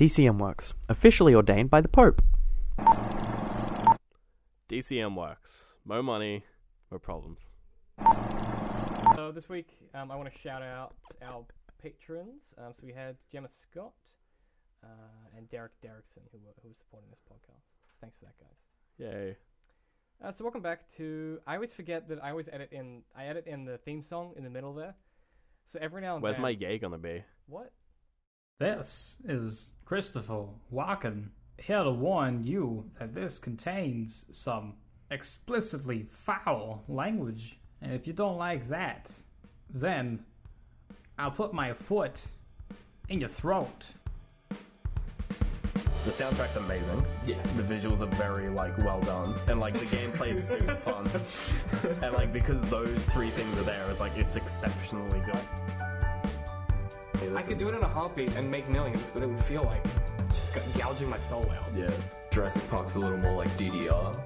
DCM Works, officially ordained by the Pope. DCM works. More money, more problems. So this week, um, I want to shout out our patrons. Um, so we had Gemma Scott uh, and Derek Derrickson who were, who were supporting this podcast. Thanks for that, guys. Yay. Uh, so welcome back to. I always forget that I always edit in. I edit in the theme song in the middle there. So every now and Where's then. my yay gonna be? What? This is Christopher Walken here to warn you that this contains some explicitly foul language. And if you don't like that, then I'll put my foot in your throat. The soundtrack's amazing. Yeah. The visuals are very like well done, and like the gameplay is super fun. and like because those three things are there, it's like it's exceptionally good. I could do it in a heartbeat and make millions, but it would feel like gouging my soul out. Yeah, Jurassic Park's a little more like DDR.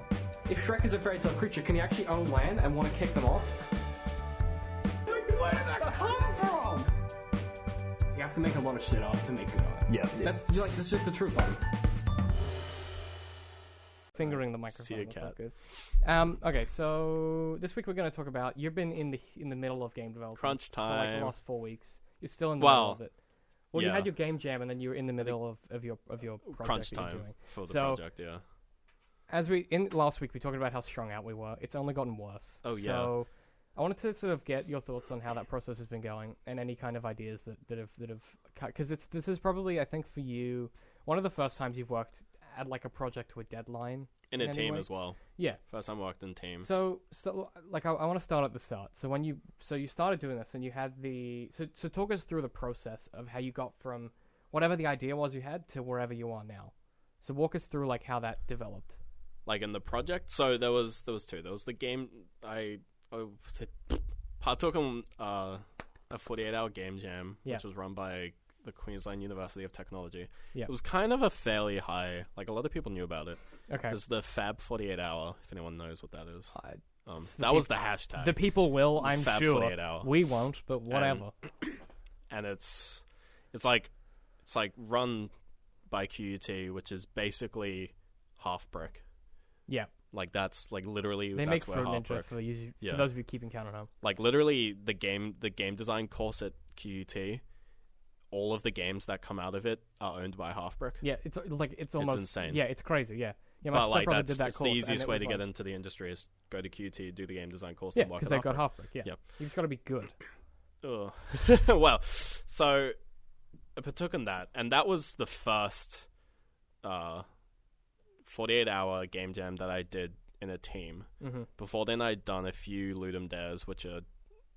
If Shrek is a fairy tale creature, can he actually own land and want to kick them off? Where did that come from? You have to make a lot of shit up to make good art. Yeah. That's like that's just the truth. Buddy. Fingering the microphone. See a cat. good. Um, okay, so this week we're going to talk about. You've been in the in the middle of game development Crunch time. for like the last four weeks. You're still in the Well, middle of it. Well, you had your game jam, and then you were in the middle of, of your of your project Crunch time for the So- project, yeah. As we in last week, we talked about how strung out we were. It's only gotten worse. Oh, yeah. So I wanted to sort of get your thoughts on how that process has been going, and any kind of ideas that, that have that have because it's this is probably I think for you one of the first times you've worked at like a project to a deadline. In a team way? as well. Yeah. First time I worked in team. So, so like I, I want to start at the start. So when you so you started doing this and you had the so so talk us through the process of how you got from whatever the idea was you had to wherever you are now. So walk us through like how that developed. like in the project. So there was there was two. There was the game I, I partook in uh, a 48 hour game jam, Yeah. which was run by the Queensland University of Technology. Yeah. It was kind of a fairly high, like a lot of people knew about it. Okay. It was the Fab 48 hour, if anyone knows what that is. I- Um, that was the hashtag. the people will, I'm Fab sure. 48 hour. We won't, but whatever. and it's it's like it's like run by QUT, which is basically Halfbrick. yeah. Like that's like literally They that's make where Fruit half Ninja brick. for, you, Yeah. for those of you keeping count at home. like literally the game the game design course at QUT all of the games that come out of it are owned by Halfbrick. Yeah, it's like it's almost insane. Yeah, it's crazy. Yeah, yeah. My but like that's did that it's course, the easiest way to like, get into the industry is go to QT, do the game design course, Yeah, and work because at they've got Halfbrick. Halfbrick. Yeah, Yep. you just got to be good. Well, so I partook in that, and that was the first uh, 48 hour game jam that I did in a team. hmm Before then, I'd done a few Ludum Dares, which are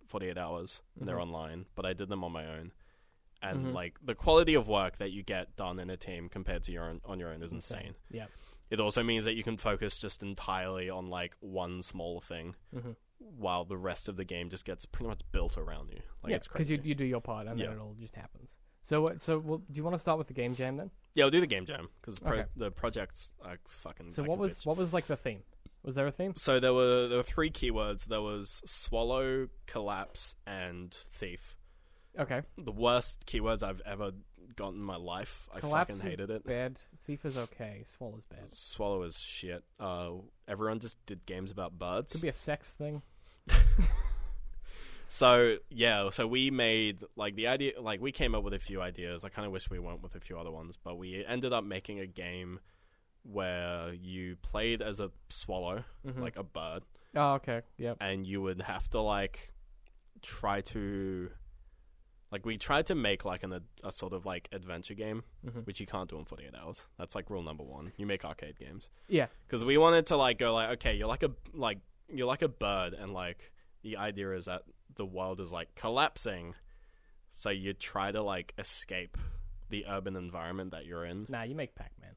48 hours, and they're Mhm. online, but I did them on my own. And Mhm. like the quality of work that you get done in a team compared to your own on your own is insane. Yeah. It also means that you can focus just entirely on like one small thing, hmm while the rest of the game just gets pretty much built around you. Like yeah, it's because you you do your part and Yeah. then it all just happens. So what? So well, do you want to start with the game jam then? Yeah, we'll do the game jam because the, pro- Okay. the project's like fucking. So like what was bitch. what was like the theme? Was there a theme? So there were there were three keywords. There was swallow, collapse, and thief. Okay, The worst keywords I've ever gotten in my life. I Collapse fucking hated it. bad. Thief is okay. Swallow's bad. Swallow is shit. Uh, everyone just did games about birds. Could be a sex thing. So yeah, so we made like the idea, like we came up with a few ideas. I kind of wish we went with a few other ones, but we ended up making a game where you played as a swallow, Mhm. like a bird, Oh, okay. Yep. and you would have to like try to like we tried to make like an a sort of like adventure game Mhm. which you can't do in 48 hours that's like rule number one you make arcade games Yeah. because we wanted to like go like okay you're like a like you're like a bird and like the idea is that the world is like collapsing so you try to like escape the urban environment that you're in Nah, you make Pac-Man.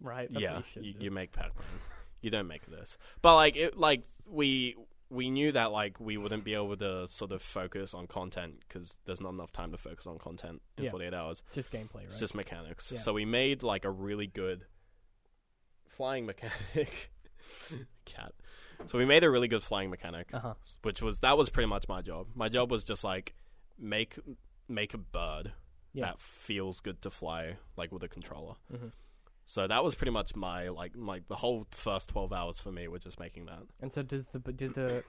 Right. That's yeah, you, you, you make Pac-Man. you don't make this, but like it, like we we knew that like we wouldn't be able to sort of focus on content because there's not enough time to focus on content in Yeah. 48 hours. It's just gameplay, right? It's just mechanics. Yeah. So we made like a really good flying mechanic. Cat. So we made a really good flying mechanic, Uh huh. which was that was pretty much my job. My job was just like make make a bird Yeah. that feels good to fly like with a controller. Mhm. So that was pretty much my like my the whole first twelve hours for me were just making that. And so does the did the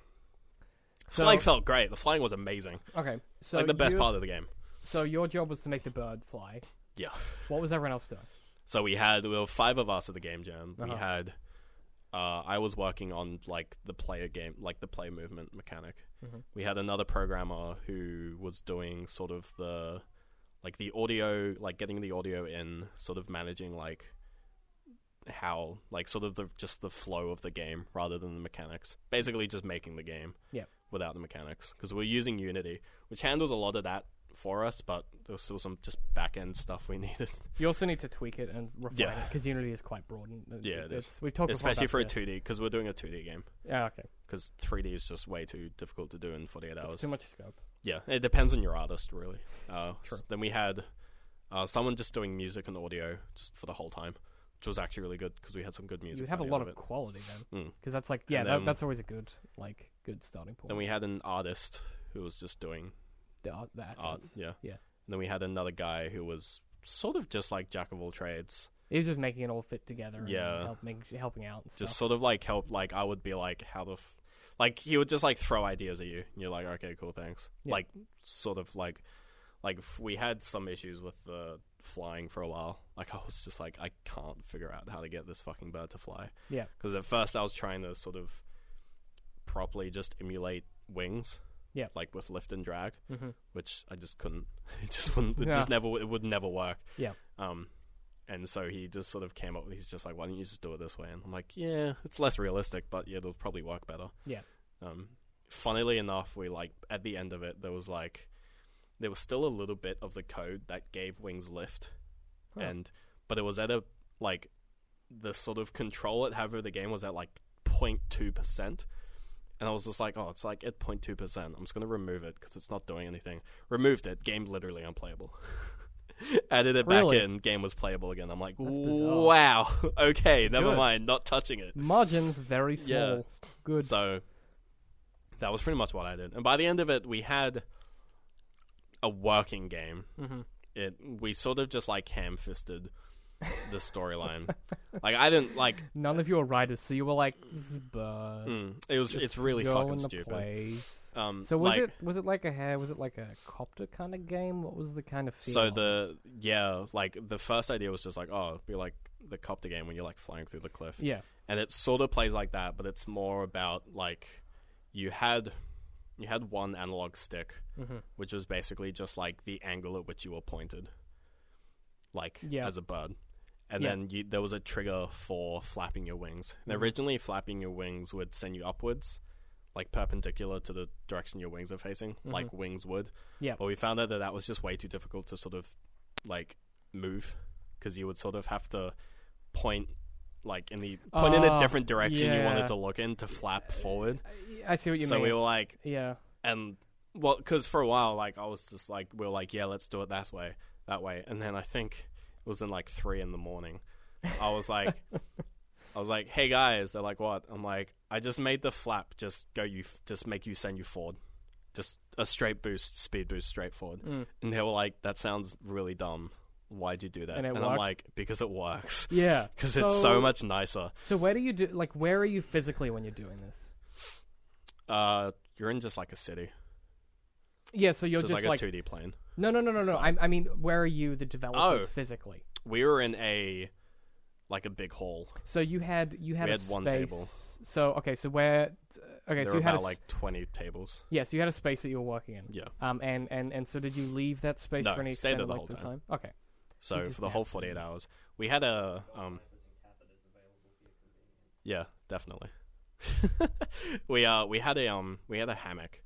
so flying felt great. The flying was amazing. okay so like the best you- part of the game. So your job was to make the bird fly. Yeah. What was everyone else doing? So we had we were five of us at the game jam. We Uh-huh. had uh, I was working on like the player game, like the play movement mechanic. Mhm. We had another programmer who was doing sort of the like the audio, like getting the audio in, sort of managing like how like sort of the just the flow of the game rather than the mechanics. Basically, just making the game. Yeah. Without the mechanics, because we're using Unity, which handles a lot of that for us, but there was still some just back end stuff we needed. You also need to tweak it and refine Yeah. it because Unity is quite broad. And it- Yeah, it is. We've talked especially for a 2D because we're doing a 2D game Yeah, okay. because 3D is just way too difficult to do in 48 It's hours. too much scope. Yeah, it depends on your artist really. Uh, True. s- Then we had uh, someone just doing music and audio just for the whole time, which was actually really good because we had some good music. You'd have a lot of it. quality then, Mm. because that's like yeah, that, that's always a good like good starting point. Then we had an artist who was just doing the, art- the art. Yeah. Yeah. And then we had another guy who was sort of just like jack of all trades, He was just making it all fit together. And Yeah. help, make, helping out. And just sort of like help. Like I would be like, how the, f-? like he would just like throw ideas at you, and you're like, okay, cool, thanks. Yeah. Like sort of like, like f- we had some issues with the flying for a while. Like I was just like, I can't figure out how to get this fucking bird to fly. Yeah. Because at first I was trying to sort of properly just emulate wings. Yeah. Like with lift and drag, Mhm. which I just couldn't. It just wouldn't. It Yeah. just never. It would never work. Yeah. Um, and so he just sort of came up. He's just like, "Why don't you just do it this way?" And I'm like, "Yeah, it's less realistic, but yeah, it'll probably work better." Yeah. Um, funnily enough, we like at the end of it, there was like, there was still a little bit of the code that gave wings lift, Huh. and but it was at a like, the sort of control it had over the game was at like 0.2 percent. And I was just like, oh, it's like at 0.2 percent. I'm just gonna remove it because it's not doing anything. Removed it. Game literally unplayable. Added it Really? back in. Game was playable again. I'm like, wow. okay, never Good. mind. Not touching it. Margins very small. Yeah. Good. So that was pretty much what I did. And by the end of it, we had a working game. hmm It we sort of just like ham fisted the storyline. like I didn't like. None of you are writers, so you were like, "This is a bird. Mm, it was. It's really fucking stupid. place." Um, So was like, it was it like a hair? Was it like a copter kind of game? What was the kind of feel? So the yeah, like the first idea was just like, oh, it'd be like the copter game when you're like flying through the cliff. yeah and it sort of plays like that, but it's more about like you had you had one analog stick, Mhm. which was basically just like the angle at which you were pointed, like Yeah. as a bird. And Yeah. then you, there was a trigger for flapping your wings. And Mhm. originally, flapping your wings would send you upwards, like perpendicular to the direction your wings are facing, like wings would. Mm-hmm. Yeah. But we found out that that was just way too difficult to sort of like move because you would sort of have to point like in the point in a Oh, different direction you yeah. wanted to look in to flap forward. I see what you so mean. So we were like, yeah, and well, because for a while, like I was just like, we were like, yeah, let's do it that way, that way. And then I think it was in like three in the morning. I was like, I was like, hey guys, they're like, what? I'm like, I just made the flap just go you, f- just make you send you forward, just a straight boost, speed boost, straight forward. Mm. And they were like, that sounds really dumb. Why'd you do that? And it I'm worked? like, because it works. yeah. Because it's so much nicer. So where do you do? Like, where are you physically when you're doing this? Uh, you're in just like a city. Yeah, so you're so just like, like, a 2D plane. no, no, no, no, no. So- I, I mean, where are you, the developers, Oh. physically? We were in a like a big hall. So you had you had We had one space- table. So okay, so where? Okay, there so you had a, like 20 tables. yeah, so you had a space that you were working in. Yeah. Um, and and and so did you leave that space No, for any stayed there extended whole of time? Okay. So for the whole 48 hours, we had a um. Yeah, definitely. we uh we had a um we had a hammock,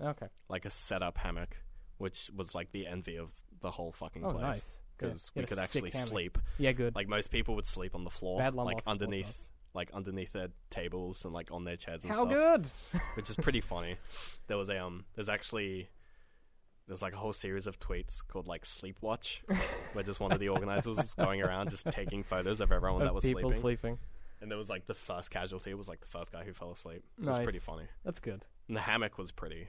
Okay. like a setup hammock, which was like the envy of the whole fucking Oh, place nice. Because you we a could sick actually hammock. sleep. Yeah, good. Like most people would sleep on the floor, Bad like underneath, like underneath their tables and like on their chairs and stuff. How stuff. good? which is pretty funny. There was a um, there's actually there's like a whole series of tweets called like Sleep Watch, where just one of the organizers was going around just taking photos of everyone Of that was people sleeping, sleeping. and there was like the first casualty was like the first guy who fell asleep. It was Nice. pretty funny, That's good. and the hammock was pretty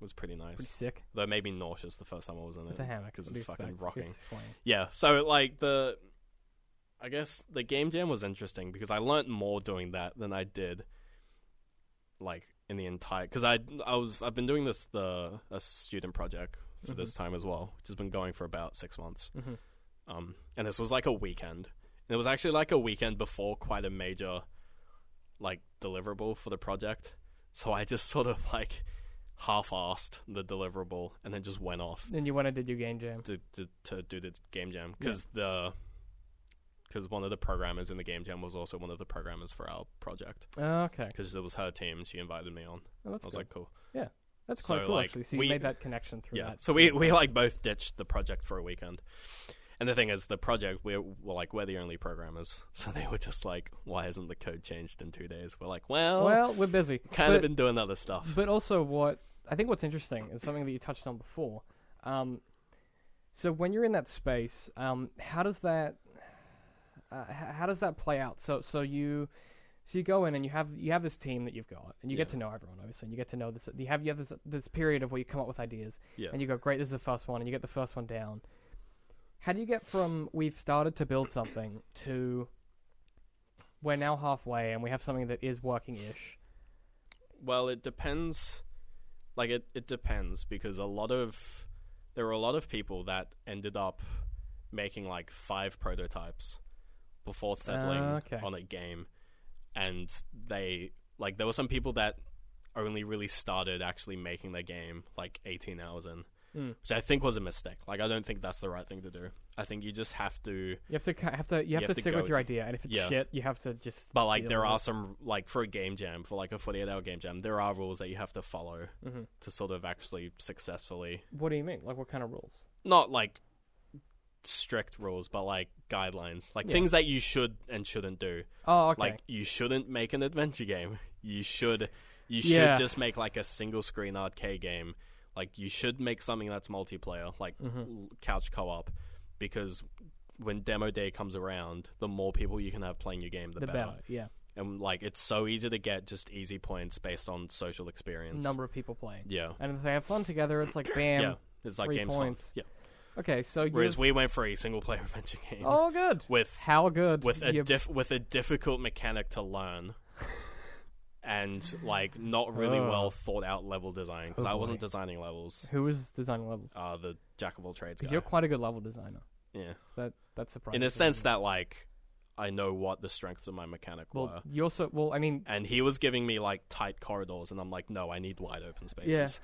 was pretty nice. Pretty sick. Though it made me nauseous the first time I was in It's it a hammock because what do it's you fucking expect? rocking. It's. Yeah, so like the, I guess the game jam was interesting because I learnt more doing that than I did, like in the entire. Because I I was I've been doing this the a student project for this time as well, which has been going for about six months. Mhm. Um, and this was like a weekend. And it was actually like a weekend before quite a major, like deliverable for the project. So I just sort of like half-assed the deliverable and then just went off And you and did your game jam. to to, to do the game jam because the because one of the programmers in the game jam was also one of the programmers for our project Oh, okay. because it was her team she invited me on. Oh, that's I was good. like, cool. Yeah, that's quite so, cool like, actually. So you we- made that connection through Yeah. that. So we we like both ditched the project for a weekend. And the thing is, the project we're, we're like we're the only programmers, so they were just like, "Why hasn't the code changed in two days?" We're like, "Well, Well, we're busy. kind but, of been doing other stuff." But also, what I think what's interesting is something that you touched on before. Um, so when you're in that space, um, how does that uh, how does that play out? So so you so you go in and you have you have this team that you've got, and you get to know everyone obviously, and you get to know this. You have you have this this period of where you come up with ideas, Yeah. and you go, great, this is the first one, and you get the first one down. How do you get from we've started to build something to we're now halfway and we have something that is working ish? Well, it depends. Like it, it depends because a lot of there were a lot of people that ended up making like five prototypes before settling Ah, okay. on a game, and they like there were some people that only really started actually making their game like 18 hours in, Mm. which I think was a mistake. Like I don't think that's the right thing to do. I think you just have to You have to have to you have, You to, have to stick with your idea, and if it's yeah. shit, you have to just. But like there are it. some like for a game jam for like a 48 hour game jam, there are rules that you have to follow Mhm. to sort of actually successfully What do you mean? Like what kind of rules? not like strict rules, but like guidelines, like Yeah. things that you should and shouldn't do. Oh, okay. Like you shouldn't make an adventure game. You should you should Yeah. just make like a single screen arcade game. Like you should make something that's multiplayer, like Mhm. couch co-op, because when demo day comes around, the more people you can have playing your game, the, the better. better, yeah. And like it's so easy to get just easy points based on social experience. Number of people playing, Yeah. and if they have fun together, it's like bam. yeah. It's like games points. fun. Yeah. Okay, so. Whereas we went for a single player adventure game oh, good. with How good? with a diff- with a difficult mechanic to learn, and like not really Oh. well thought out level design because Oh, I wasn't boy. designing levels. Who was designing levels? Uh, the jack of all trades Because you're quite a good level designer. Yeah, That that's surprising. in a sense that like I know what the strengths of my mechanic Well, were. you also well, I mean, And he was giving me like tight corridors, and I'm like, no, I need wide open Yeah. spaces.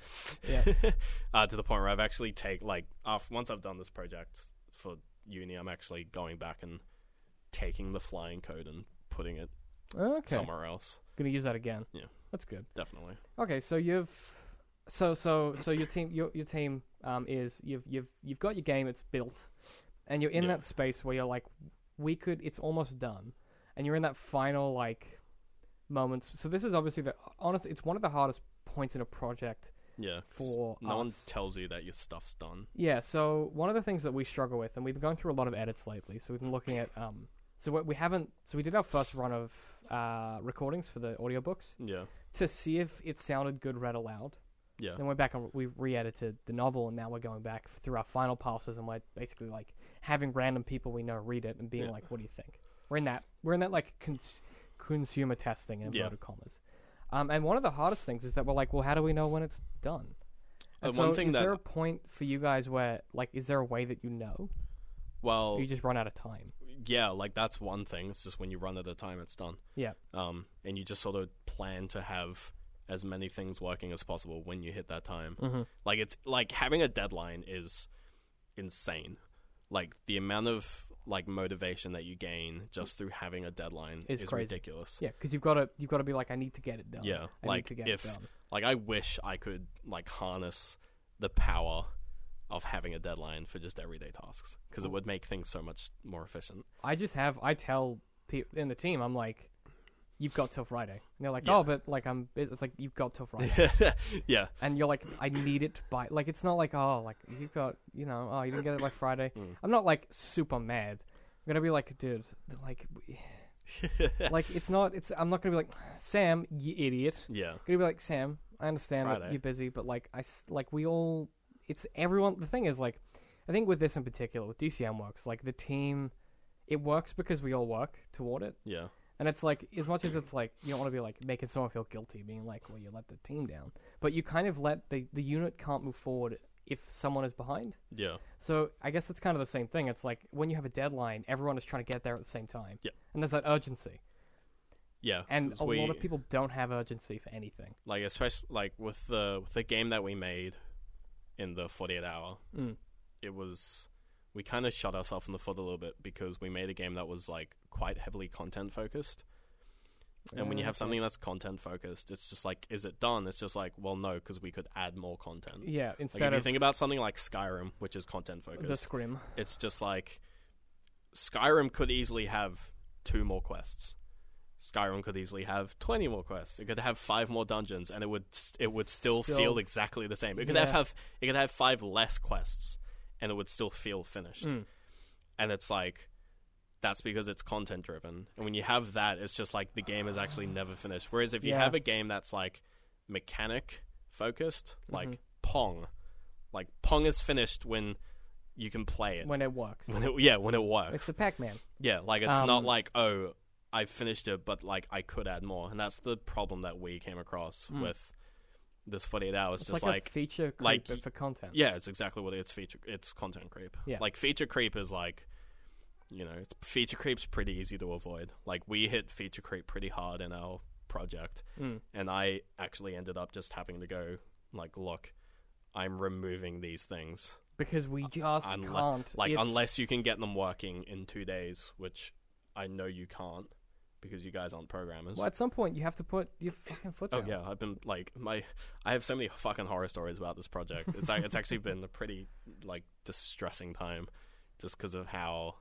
Yeah. uh, to the point where I've actually take like af once I've done this project for uni, I'm actually going back and taking the flying code and putting it okay, somewhere else. gonna use that again. Yeah. that's good. Definitely. Okay, so you've so so so your team your your team um is you've you've you've got your game it's built and you're in Yeah. that space where you're like we could it's almost done and you're in that final like moments. So this is obviously the honestly it's one of the hardest points in a project. yeah For no one tells you that your stuff's done. Yeah, so one of the things that we struggle with and we've been going through a lot of edits lately. So we've been looking at um so we- we haven't so we did our first run of uh recordings for the audiobooks Yeah. to see if it sounded good read aloud. Yeah. Then we're back and we re-edited the novel, and now we're going back through our final passes, and we're basically like having random people we know read it and being Yeah. like, "What do you think?" We're in that we're in that like cons- consumer testing in Yeah. inverted commas. Um, and one of the hardest things is that we're like, "Well, how do we know when it's done?" And Uh, so one thing is there a point for you guys where like, is there a way that you know, well, you just run out of time? yeah, like that's one thing. It's just when you run at a time, it's done. Yeah. Um, and you just sort of plan to have as many things working as possible when you hit that time. Mm-hmm. Like it's like having a deadline is insane. Like the amount of like motivation that you gain just through having a deadline Is is crazy. ridiculous. Yeah, because you've got to you've got to be like, "I need to get it done." Yeah, I like need to get if it done. like I wish I could like harness the power of having a deadline for just everyday tasks because it would make things so much more efficient. I just have I tell people in the team I'm like, you've got till Friday. And they're like, Yeah. oh, but like I'm. busy." It's like you've got till Friday, yeah, and you're like, I need it by like it's not like oh like you've got you know oh you didn't get it by Friday. Mm. I'm not like super mad. I'm gonna be like, dude, like we- like it's not it's I'm not gonna be like Sam, you idiot. yeah, I'm gonna be like Sam, I understand that you're busy, but like I like we all, it's everyone. The thing is, like, I think with this in particular, with DCM works, like the team, it works because we all work toward it, Yeah. And it's like as much as it's like you don't want to be like making someone feel guilty, being like, well, you let the team down, but you kind of let the the unit can't move forward if someone is behind. Yeah. So I guess it's kind of the same thing. It's like when you have a deadline, everyone is trying to get there at the same time. Yeah. And there's that urgency. Yeah. And a we, lot of people don't have urgency for anything. like especially like with the with the game that we made in the 48 hour Mm. it was we kind of shot ourselves in the foot a little bit because we made a game that was like quite heavily content focused and when you have something that's content focused it's just like is it done it's just like well no because we could add more content Yeah, like instead if you of think about something like skyrim which is content focused, the scrim. it's just like Skyrim could easily have two more quests. Skyrim could easily have twenty more quests. It could have five more dungeons, and it would it would still, Still- feel exactly the same. It could Yeah. have, have it could have five less quests, and it would still feel finished. Mm. And it's like that's because it's content driven. And when you have that, it's just like the game is actually never finished. Whereas if you Yeah. have a game that's like mechanic focused, like Mhm. Pong, like Pong is finished when you can play it. when it works. When it, yeah, when it works. It's the Pac-Man. Yeah, like it's Um, not like oh, I finished it, but like I could add more, and that's the problem that we came across Mm. with this forty-eight hours. It's just like, like, feature creep like- but for content. yeah, it's exactly what it is. Feature, it's content creep. Yeah. like feature creep is like, you know, it's, feature creep's pretty easy to avoid. Like we hit feature creep pretty hard in our project, Mm. and I actually ended up just having to go like, look, I'm removing these things. Because we just unle- can't. Like It's- unless you can get them working in two days, which I know you can't because you guys aren't programmers. Well, at some point you have to put your fucking foot down. Oh down. yeah, I've been like my I have so many fucking horror stories about this project. It's like it's actually been a pretty like distressing time just because of how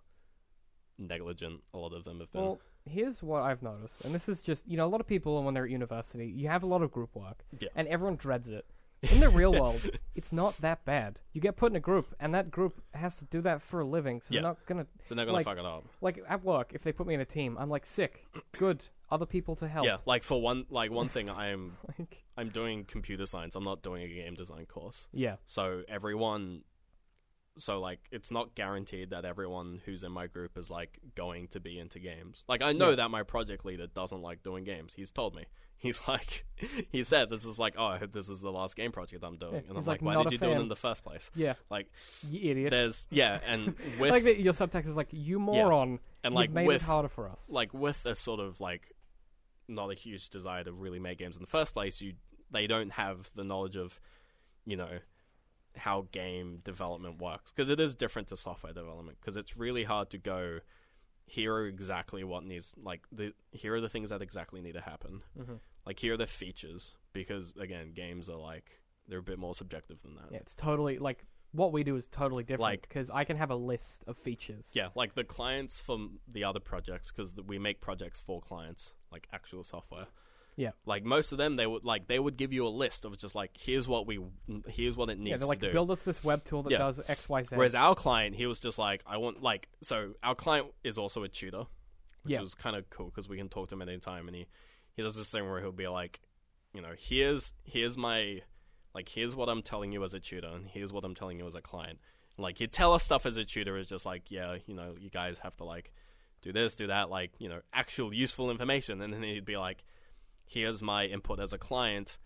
negligent a lot of them have been. Well, here's what I've noticed, and this is just you know a lot of people when they're at university, you have a lot of group work, Yeah. and everyone dreads it. In the real world, it's not that bad. You get put in a group, and that group has to do that for a living, so Yeah. they're not gonna so they're gonna like- fuck it up. like at work. If they put me in a team, I'm like sick, good, other people to help. Yeah, like for one like one thing I'm Like, I'm doing computer science. I'm not doing a game design course. yeah, So everyone so like it's not guaranteed that everyone who's in my group is like going to be into games. Like I know Yeah. that my project leader doesn't like doing games. He's told me. He's like he said this is like, "Oh, I hope this is the last game project I'm doing." Yeah, and I'm like, like, "Why did you do it in the first place?" yeah, Like you idiot. there's yeah, and with like the, your subtext is like you moron. and like made with it harder for us. like with a sort of like not a huge desire to really make games in the first place you they don't have the knowledge of you know how game development works because it is different to software development because it's really hard to go here are exactly what needs like the here are the things that exactly need to happen hmm like here are the features because again games are like they're a bit more subjective than that Yeah, it's totally like what we do is totally different Like- because I can have a list of features. Yeah, like the clients from the other projects because we make projects for clients, like actual software. Yeah. like most of them, they would like they would give you a list of just like here's what we here's what it needs Yeah, they're like to do. build us this web tool that Yeah. does X, Y, Z. Whereas our client, he was just like, I want like so our client is also a tutor, which Yeah. was kind of cool because we can talk to him at any time, and he he does this thing where he'll be like, you know, here's here's my like here's what I'm telling you as a tutor, and here's what I'm telling you as a client. And, like he'd tell us stuff as a tutor is just like, yeah, you know, you guys have to like do this, do that, like you know, actual useful information, and then he'd be like, here's my input as a client.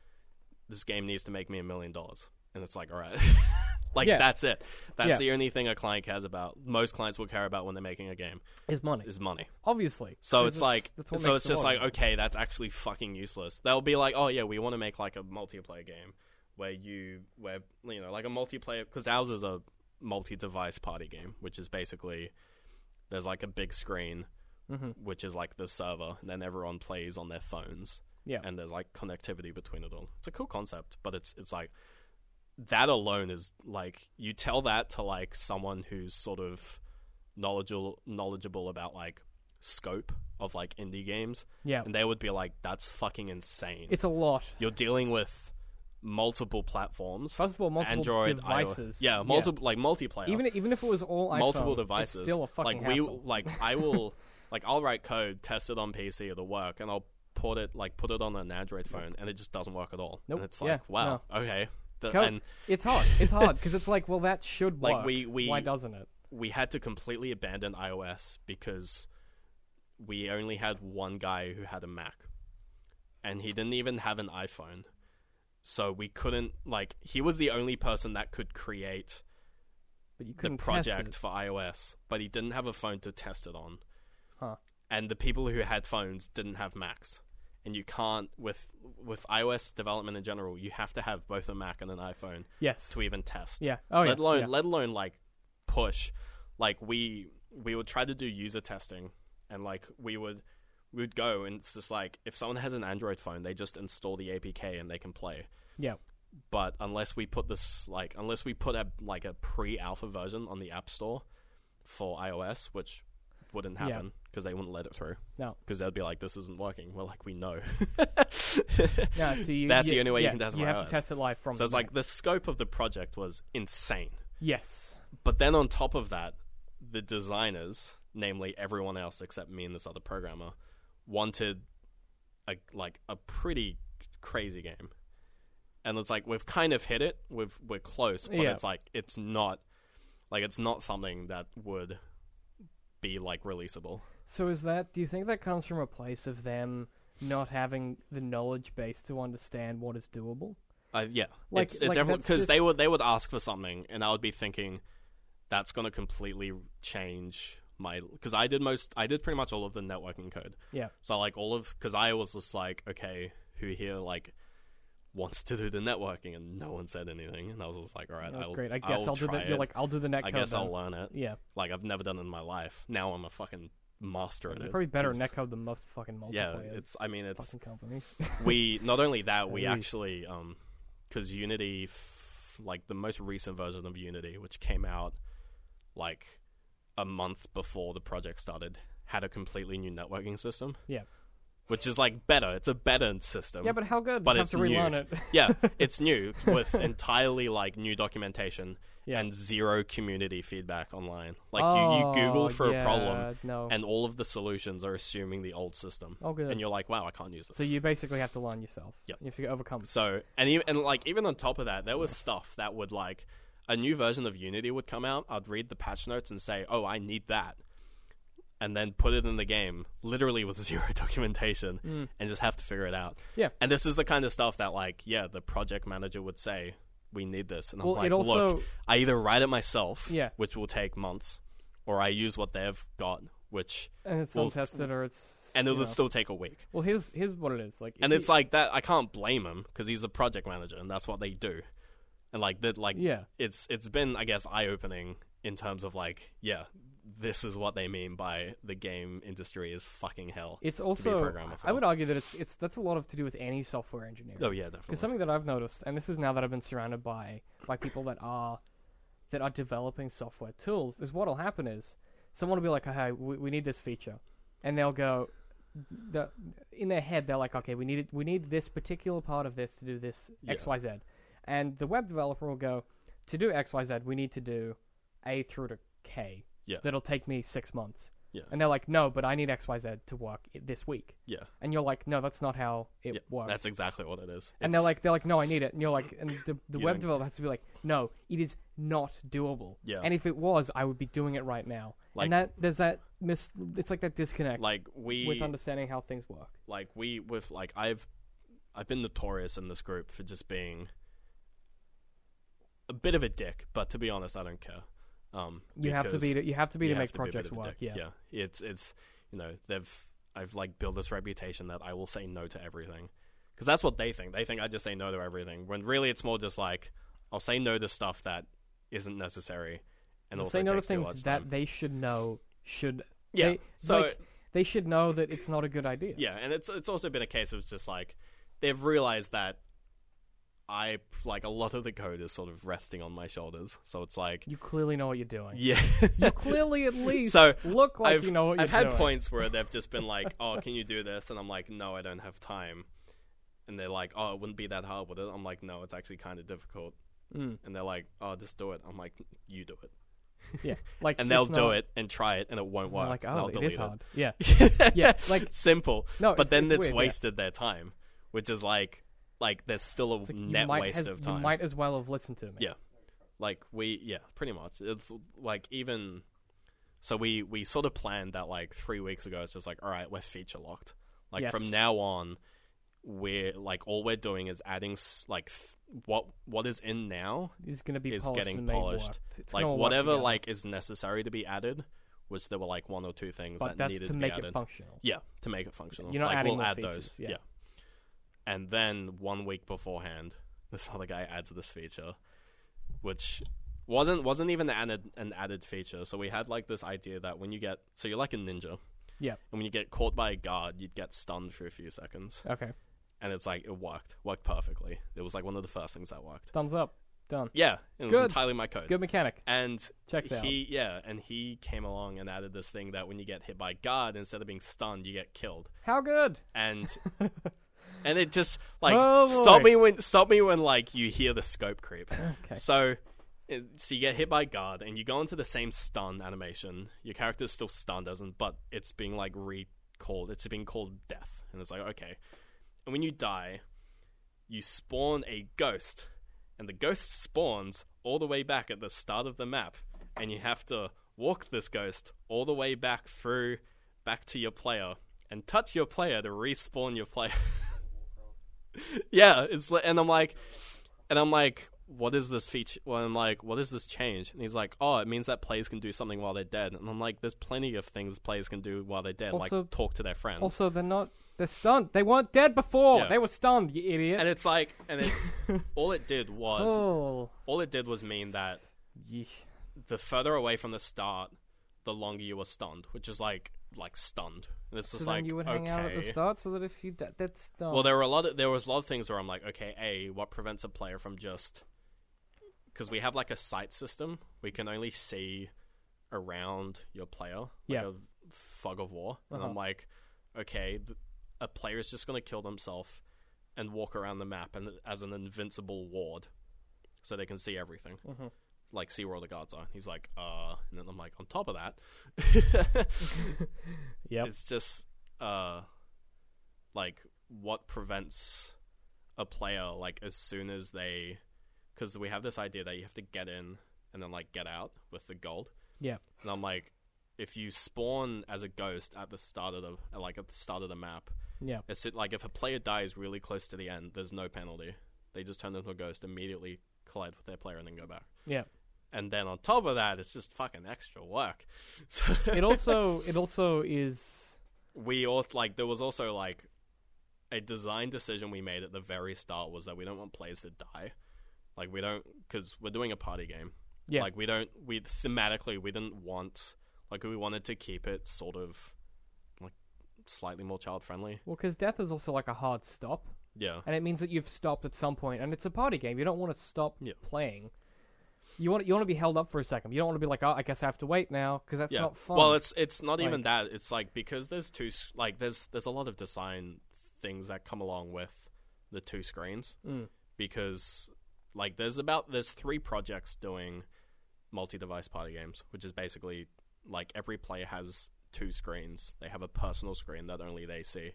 This game needs to make me a million dollars, and it's like, all right. Like Yeah. that's it. That's Yeah. the only thing a client cares about. Most clients will care about when they're making a game is money, is money. obviously. So it's like, so it's just like, okay, that's actually fucking useless. They'll be like, oh yeah, we want to make like a multiplayer game where you, where you know, like a multiplayer because ours is a multi-device party game, which is basically there's like a big screen, Mhm. which is like the server, and then everyone plays on their phones yeah, and there's like connectivity between it all. It's a cool concept, but it's it's like that alone is like you tell that to like someone who's sort of knowledgeable knowledgeable about like scope of like indie games yeah. and they would be like that's fucking insane. It's a lot. You're dealing with multiple platforms. First of all, multiple Android, devices. Yeah, multiple like multiplayer Even even if it was all iPhone, multiple it's devices. still a fucking like we hassle. like I will like I'll write code, test it on PC, it'll work, and I'll put it like put it on an Android phone, and it just doesn't work at all. Nope. And it's Yeah, like, wow, okay. The- and It's hard. It's hard because it's like, well, that should work. Like, we- we- Why doesn't it? we had to completely abandon iOS because we only had one guy who had a Mac, and he didn't even have an iPhone. So we couldn't like he was the only person that could create But you the couldn't project for iOS, but he didn't have a phone to test it on. Huh. And the people who had phones didn't have Macs. And you can't with with iOS development in general, you have to have both a Mac and an iPhone Yes. to even test. Yeah. Oh yeah. let alone yeah. let alone like push. Like we we would try to do user testing and like we would we would go and it's just like if someone has an Android phone, they just install the APK and they can play. Yeah. But unless we put this like unless we put a like a pre-alpha version on the App Store for iOS, which wouldn't Yeah. happen because they wouldn't let it through. No. Because they'd be like, "This isn't working." We're like, "We know." Yeah. So you, That's you- the only way you can test it. You have to test it live from. so it's like the scope of the project was insane. yes. But then on top of that, the designers, namely everyone else except me and this other programmer, wanted a like a pretty crazy game. And it's like we've kind of hit it. We've we're close, but Yeah. it's like it's not like it's not something that would be like releasable. So is that? Do you think that comes from a place of them not having the knowledge base to understand what is doable? Uh, yeah, Like- it's, it's like definitely that's because they would they would ask for something, and I would be thinking that's going to completely change my because I did most I did pretty much all of the networking code. Yeah. So like all of because I was just like okay, who here like wants to do the networking, and no one said anything, and I was just like all right, Oh, I'll, great. I guess I'll, I'll, do the. it. You're like, I'll do the netcode. I guess then. I'll learn it. Yeah. Like I've never done it in my life. Now I'm a fucking master at it. probably better netcode than most fucking multiplayer. Yeah, it's I mean it's fucking companies. we not only that we actually um because unity f- like the most recent version of unity which came out like a month before the project started had a completely new networking system Yeah. Which is like better it's a better system yeah, but how good? but you have it's to relearn new. it. yeah it's new with entirely like new documentation Yeah. and zero community feedback online like oh, you, you oh, google for yeah, a problem No. and all of the solutions are assuming the old system oh, good. and you're like wow i can't use this so you basically have to learn yourself. Yep. You have to overcome. So and even and like even on top of that, there was stuff that would like a new version of Unity would come out. I'd read the patch notes and say, "Oh, I need that," and then put it in the game, literally with zero documentation, Mm. and just have to figure it out. Yeah. And this is the kind of stuff that like yeah, the project manager would say, "We need this," and I'm like, also. "Look, I either write it myself, Yeah. which will take months, or I use what they've got, which and it's well, untested or it's. and it'll know. still take a week." Well, here's here's what it is. Like, and you- it's like that. I can't blame him because he's a project manager, and that's what they do. And like that, like yeah. it's it's been, I guess, eye opening in terms of like, yeah, this is what they mean by the game industry is fucking hell. It's also. programmer for. I would argue that it's it's that's a lot of to do with any software engineer. Oh yeah, definitely. Because something that I've noticed, and this is now that I've been surrounded by by people that are that are developing software tools, is what'll happen is someone will be like, "Hey, we, we need this feature," and they'll go, the, in their head they're like, "Okay, we need it, we need this particular part of this to do this X. Y Z," and the web developer will go, "To do X Y Z, we need to do A through to K. Yeah. That'll take me six months." Yeah. And they're like, "No, but I need X Y Z to work i- this week," yeah, and you're like, "No, that's not how it yeah, works." that's exactly what it is. and they're It's- like, they're like, no, I need it. And you're like, and the, the You web don't- developer has to be like, no, it is not doable. Yeah. And if it was, I would be doing it right now. Like- and that there's that mis, it's like that disconnect like we with understanding how things work. like we with like I've I've been notorious in this group for just being a bit of a dick, but to be honest, I don't care. Um, You have to be to, you have to be to make to be a bit projects work. Yeah. Yeah. it's it's you know they've I've like built this reputation that I will say no to everything because that's what they think. They think I just say no to everything when really it's more just like I'll say no to stuff that isn't necessary and You also say no to things that they should know should yeah. they, so like, they should know that it's not a good idea. Yeah, and it's it's also been a case of just like they've realized that I like a lot of the code is sort of resting on my shoulders. So it's like You clearly know what you're doing. yeah. You clearly at least So, look like I've you know what you're I've had doing. points where they've just been like, "Oh, can you do this?" and I'm like, "No, I don't have time." And they're like, "Oh, it wouldn't be that hard, would it?" I'm like, "No, it's actually kind of difficult." Mm. And they're like, "Oh, just do it." I'm like, "You do it." Yeah, like and they'll it's do it and try it, and it won't work. Like, oh, it is hard. Yeah, it. Yeah, like- simple. no, but then it's, it's, weird, yeah. wasted their time, which is like like there's still a net waste has- of time. You might as well have listened to me. Yeah. like we yeah pretty much it's like even so we we sort of planned that like three weeks ago it's just like all right we're feature locked like from now on we're like all we're doing is adding like f- what what is in now is gonna be is polished getting polished. It's like whatever like is necessary to be added which there were like one or two things but that needed to to, make be added it functional. yeah to make it functional You're not like adding we'll add features, those yeah. And then one week beforehand this other guy adds this feature which wasn't wasn't even an added an added feature so we had like this idea that when you get so you're like a ninja Yeah. and when you get caught by a guard you'd get stunned for a few seconds Okay. and it's like it worked worked perfectly it was like one of the first things that worked Thumbs up. Done. yeah it was entirely my code Good mechanic. and Checks out. he yeah and he came along and added this thing that when you get hit by a guard instead of being stunned you get killed How good? and and it just like Oh, stop me when stop me when like you hear the scope creep. Okay. So so you get hit by guard and you go into the same stun animation. Your character is still stunned, doesn't, but it's being like recalled. It's being called death, and it's like okay. And when you die, you spawn a ghost, and the ghost spawns all the way back at the start of the map, and you have to walk this ghost all the way back through back to your player and touch your player to respawn your player. yeah, it's li- and I'm like, and I'm like, what is this feature? Well, I'm like, what is this change? And he's like, oh, it means that players can do something while they're dead. And I'm like, there's plenty of things players can do while they're dead, Also- like talk to their friends. Also, they're not. They're stunned. They weren't dead before. Yeah. They were stunned. You idiot. and it's like, and it's all it did was, oh. all it did was mean that the further away from the start, the longer you were stunned, which is like like stunned. And it's So just like you would hang okay. out at the start, so that if you d- that's stunned. Well, there were a lot. Of, there was a lot of things where I'm like, okay, a what prevents a player from just because we have like a sight system, we can only see around your player, like Yeah. a fog of war, and Uh-huh. I'm like, okay, th- a player is just going to kill themselves and walk around the map and as an invincible ward, so they can see everything. Mhm. Like see where all the guards are. He's like, uh, and then I'm like, on top of that, yeah, it's just uh like what prevents a player like as soon as they because we have this idea that you have to get in and then like get out with the gold Yeah. and i'm like if you spawn as a ghost at the start of the like at the start of the map Yeah. it's like if a player dies really close to the end there's no penalty they just turn into a ghost immediately collide with their player and then go back Yeah. And then on top of that it's just fucking extra work So- It also. It also is. we all like there was also like a design decision we made at the very start was that we don't want players to die like we don't because we're doing a party game Yeah. like we don't we thematically we didn't want like we wanted to keep it sort of like slightly more child friendly Well, because death is also like a hard stop, yeah and it means that you've stopped at some point, and it's a party game. You don't want to stop Yeah. playing. You want you want to be held up for a second. You don't want to be like, oh, I guess I have to wait now because that's yeah not fun. well it's it's not even that it's like because there's two like there's there's a lot of design things that come along with the two screens Mm. because like there's about there's three projects doing multi-device party games which is basically like every player has two screens they have a personal screen that only they see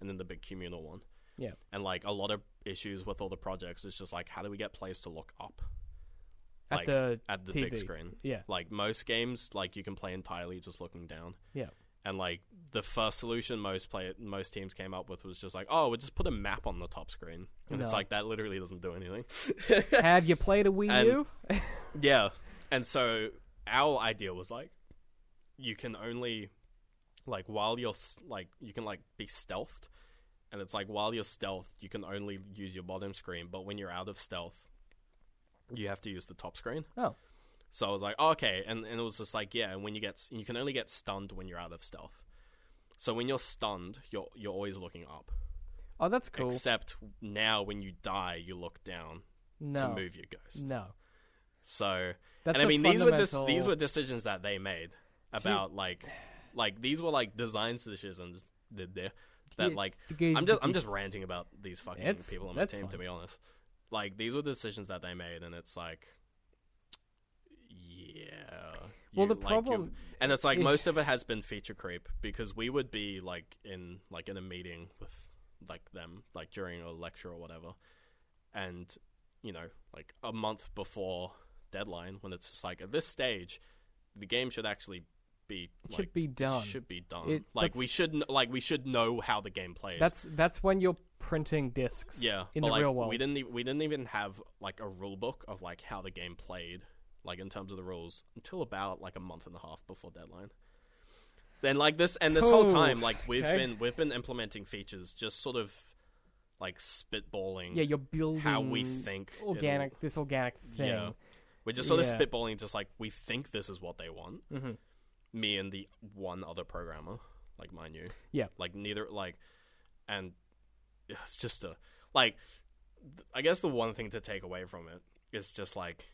and then the big communal one Yeah. and like a lot of issues with all the projects is just like how do we get players to look up at like, the at the TV. big screen. Yeah. Like most games like you can play entirely just looking down. Yeah. And like the first solution most play most teams came up with was just like oh we'll just put a map on the top screen. And it's like that literally doesn't do anything. Have you played a Wii And- U? yeah. And so our idea was like you can only like while you're like you can like be stealthed. And it's like while you're stealthed you can only use your bottom screen. But when you're out of stealth you have to use the top screen Oh. so I was like, oh, okay, and, and it was just like, yeah, and when you get, you can only get stunned when you're out of stealth. So when you're stunned, you're you're always looking up. Oh, that's cool. Except now, when you die, you look down no, to move your ghost. no. So, That's and I mean, these were dis- these were decisions that they made about like, like these were like design decisions did there that like I'm just I'm just ranting about these fucking It's- people on my team to be honest. Like these were the decisions that they made, and it's like, yeah, Well, You- the like, problem- and it's like if- most of it has been feature creep because we would be like in like in a meeting with like them like during a lecture or whatever, and you know like a month before deadline when it's just like at this stage, the game should actually be like, should be done. Should be done. It- like we should like we should know how the game plays. That's that's when you're printing discs. yeah, in the like, real world. we didn't e- we didn't even have like a rule book of like how the game played, like in terms of the rules, until about like a month and a half before deadline. Then like this and this whole time, like we've okay. been we've been implementing features, just sort of like spitballing Yeah, you're building how we think organic this organic thing. Yeah. We're just sort of Yeah. spitballing, just like we think this is what they want. hmm Me and the one other programmer, like mind you. Yeah. Like neither, like, and it's just a like. th- I guess the one thing to take away from it is just like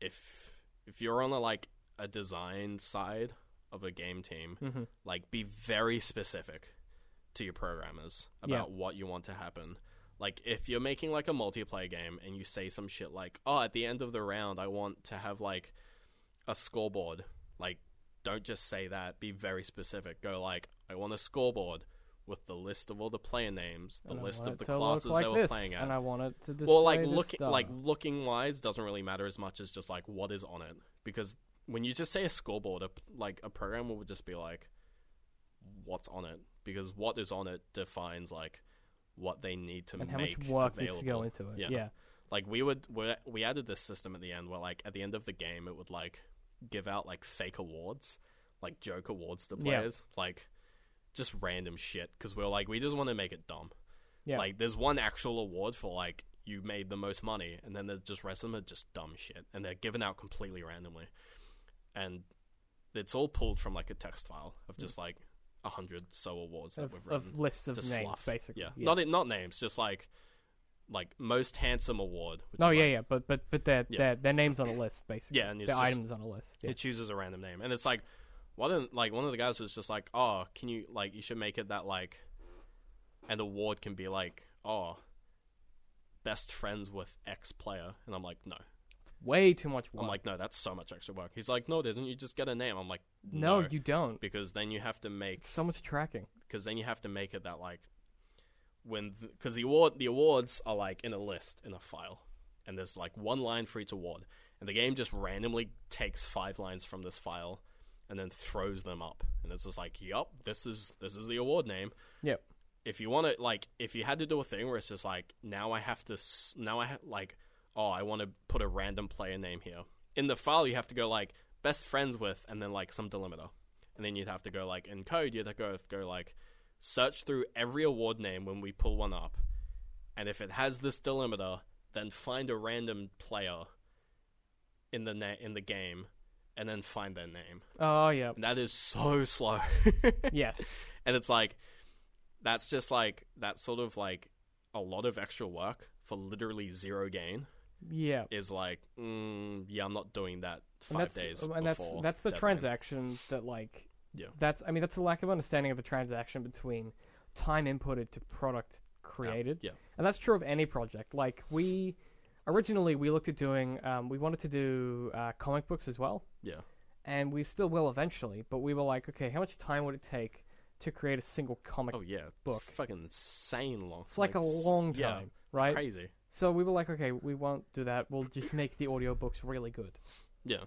if if you're on a like a design side of a game team, hmm like be very specific to your programmers Yeah. about what you want to happen. Like if you're making like a multiplayer game and you say some shit like, "Oh, at the end of the round I want to have like a scoreboard." Like don't just say that, be very specific. Go like, "I want a scoreboard with the list of all the player names, the list of the it to look classes like they were this, playing at." and I want it to display well like looking like looking wise doesn't really matter as much as just like what is on it because when you just say a scoreboard a, like a programmer would just be like what's on it because what is on it defines like what they need to and how much work available. needs to go into it. Yeah. Yeah. like we would we we added this system at the end where like at the end of the game it would like give out like fake awards like joke awards to Yeah. players like just random shit because we are like we just want to make it dumb Yeah. like, there's one actual award for like you made the most money, and then there's just rest of them are just dumb shit, and they're given out completely randomly, and it's all pulled from like a text file of mm. just like a hundred so awards that of, we've written, of lists of just names, fluff. basically. Yeah, not it, not names, just like like most handsome award. Which Oh yeah, like, yeah, but but but their Yeah. their their names on a list, basically. Yeah, and it's their just- items on a list. Yeah. It chooses a random name, and it's like, why didn't like one of the guys was just like, oh, can you like you should make it that like, an award can be like, oh, best friends with X player, and I'm like, no, Way too much work. I'm like, no, that's so much extra work. He's like, no, it isn't. You just get a name. I'm like, no, no, you don't. because then you have to make It's so much tracking. because then you have to make it that like when because the award the awards are like in a list in a file and there's like one line for each award and the game just randomly takes five lines from this file and then throws them up and it's just like yup this is this is the award name Yep. if you want to like if you had to do a thing where it's just like now i have to s- now i ha- like oh i want to put a random player name here in the file you have to go like best friends with and then like some delimiter and then you'd have to go like in code you'd have to go, go like search through every award name when we pull one up and if it has this delimiter then find a random player in the na- in the game and then find their name Oh yeah. and that is so slow yes. and it's like that's just like that sort of like a lot of extra work for literally zero gain Yeah. is like mm, yeah i'm not doing that And five that's days and that's before that's the deadline. transaction that like Yeah. That's I mean that's a lack of understanding of the transaction between time inputted to product created. yeah And that's true of any project. Like we originally we looked at doing um, we wanted to do uh, comic books as well. yeah and we still will eventually. But we were like, okay, how much time would it take to create a single comic? oh yeah book. fucking insane long it's like a long yeah, time, it's right? crazy So we were like, okay, we won't do that. We'll just make the audiobooks really good. yeah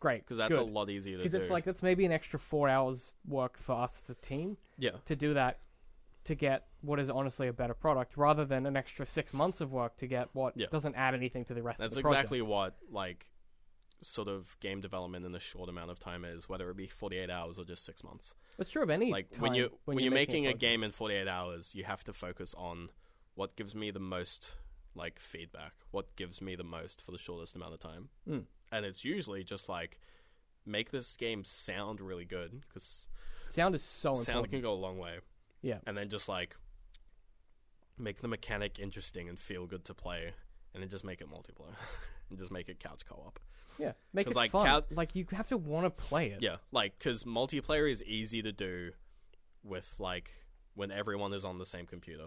Great, because that's a lot easier to Because do it's like that's maybe an extra four hours work for us as a team yeah to do that to get what is honestly a better product, rather than an extra six months of work to get what Yeah. doesn't add anything to the rest that's of the project. exactly what like sort of game development in a short amount of time is whether it be 48 hours or just six months It's true of any like when time you when, you're, making, a project. game in 48 hours you have to focus on what gives me the most like feedback what gives me the most for the shortest amount of time Mm. And it's usually just like make this game sound really good because Sound is so sound important. can go a long way Yeah. and then just like make the mechanic interesting and feel good to play and then just make it multiplayer and just make it couch co-op Yeah, make it like, fun. like you have to want to play it. Yeah, like because multiplayer is easy to do with like when everyone is on the same computer.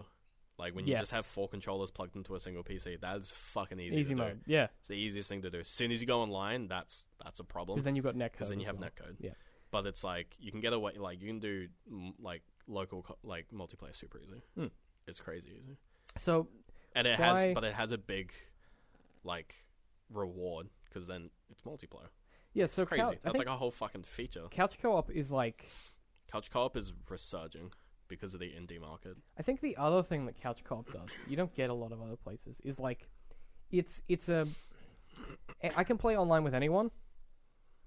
Like when you just have four controllers plugged into a single PC, that is fucking easy. Easy to do. mode. Yeah, It's the easiest thing to do. As soon as you go online, that's that's a problem because then you've got netcode. because then you have well. netcode. Yeah. But it's like you can get away. Like you can do mm, like local co- like multiplayer super easy. Hmm. It's crazy easy, So and it Why- has but it has a big like reward because then it's multiplayer. yeah, It's so crazy. Couch, I That's like a whole fucking feature. couch co-op is like Couch co-op is resurging because of the indie market. I think the other thing that couch co-op does, you don't get a lot of other places, is like it's it's a I can play online with anyone,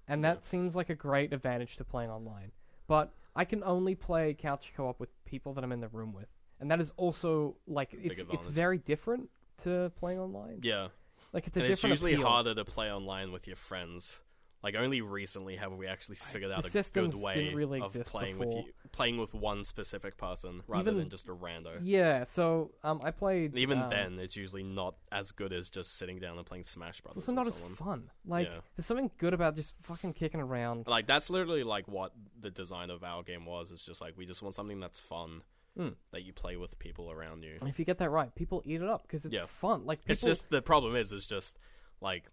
and that seems like a great advantage to playing online. But I can only play couch co-op with people that I'm in the room with, and that is also like it's it's very different to playing online. Yeah, Like it's a and it's usually appeal. harder to play online with your friends. Like only recently have we actually figured out the a good way really of playing before. with you, playing with one specific person rather Even- than just a rando. Yeah, so um, I played. Even um, then, it's usually not as good as just sitting down and playing Smash it's Brothers also not with as fun. Like Yeah. there's something good about just fucking kicking around. Like that's literally like what the design of our game was. It's just like we just want something that's fun Hmm. that you play with people around you. And if you get that right, people eat it up because it's Yeah. fun. Like people, It's just the problem is, it's just like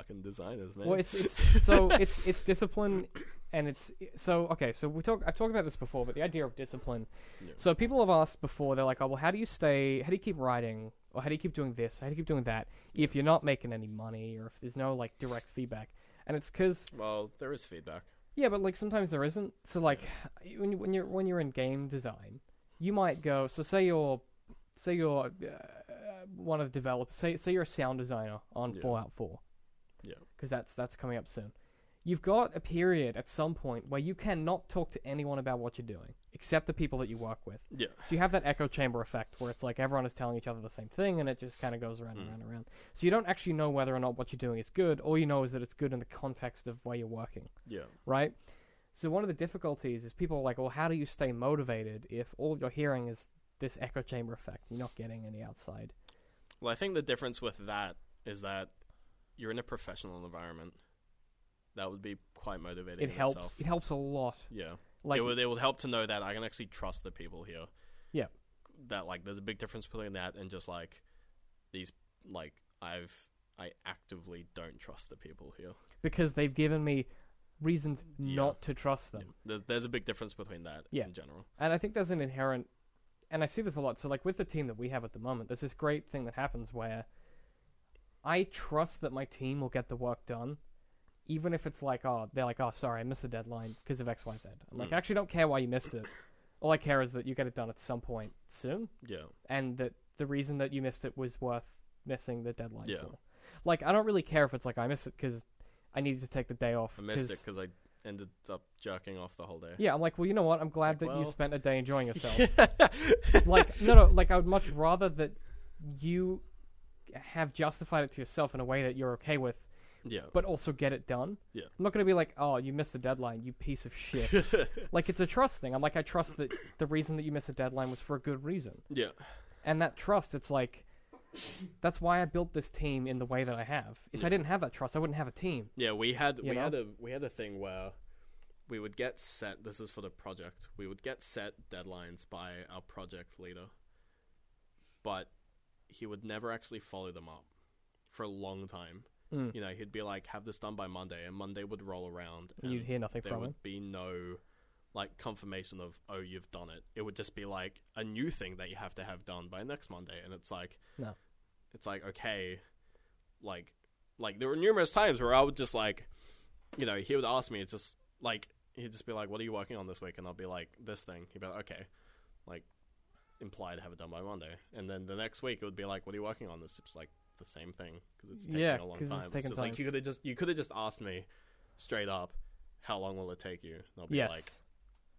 fucking designers, man. Well, it's it's so it's it's discipline, and it's so okay. So we talk. I've talked about this before, but the idea of discipline. Yeah. So people have asked before. They're like, oh well, how do you stay? How do you keep writing? Or how do you keep doing this? How do you keep doing that? If you're not making any money, or if there's no like direct feedback, and it's because well, there is feedback. yeah, but like sometimes there isn't. So like when you, when you're when you're in game design, you might go. So say you're say you're uh, one of the developers. Say say you're a sound designer on Yeah. Fallout Four Yeah. because that's that's coming up soon. You've got a period at some point where you cannot talk to anyone about what you're doing except the people that you work with. Yeah. So you have that echo chamber effect where it's like everyone is telling each other the same thing and it just kind of goes around and Mm. around and around. So you don't actually know whether or not what you're doing is good. All you know is that it's good in the context of where you're working, Yeah. right? So one of the difficulties is people are like, well, how do you stay motivated if all you're hearing is this echo chamber effect? You're not getting any outside. Well, I think the difference with that is that you're in a professional environment. That would be quite motivating. It in helps. Itself. It helps a lot. Yeah. Like it would it would help to know that I can actually trust the people here. Yeah. That like there's a big difference between that and just like these like I've I actively don't trust the people here. because they've given me reasons Yeah. not to trust them. Yeah. There's, there's a big difference between that Yeah. in general. And I think there's an inherent, and I see this a lot. So, like with the team that we have at the moment, there's this great thing that happens where I trust that my team will get the work done, even if it's like, oh, they're like, oh, sorry, I missed the deadline because of X, Y, Z. I'm like. I actually don't care why you missed it. All I care is that you get it done at some point soon, Yeah. and that the reason that you missed it was worth missing the deadline Yeah. for. Like, I don't really care if it's like I missed it because I needed to take the day off. I missed 'cause- it because I ended up jerking off the whole day. Yeah, I'm like, well, you know what? I'm glad like, that you well- spent a day enjoying yourself. like, no, no, like I would much rather that you have justified it to yourself in a way that you're okay with, yeah. but also get it done. Yeah. I'm not gonna be like, oh, you missed the deadline, you piece of shit. like it's a trust thing. I'm like, I trust that the reason that you missed a deadline was for a good reason, yeah. and that trust, it's like. That's why I built this team in the way that I have. If I didn't have that trust, I wouldn't have a team. Yeah, we had You we know? had a we had a thing where we would get set. This is for the project. We would get set deadlines by our project leader, but he would never actually follow them up for a long time. Mm. You know, he'd be like, "Have this done by Monday," and Monday would roll around, And you'd hear nothing from it. there from would him. be no like confirmation of oh you've done it. It would just be like a new thing that you have to have done by next Monday, and it's like No. it's like okay, like like there were numerous times where I would just like you know he would ask me it's just like he'd just be like what are you working on this week and I'll be like this thing he'd be like okay like implied have it done by Monday. And then the next week it would be like what are you working on? This it's like the same thing because it's taking Yeah, a long 'cause it's time. Taking just time. like you could have just you could have just asked me straight up how long will it take you? And I'll be Yes. like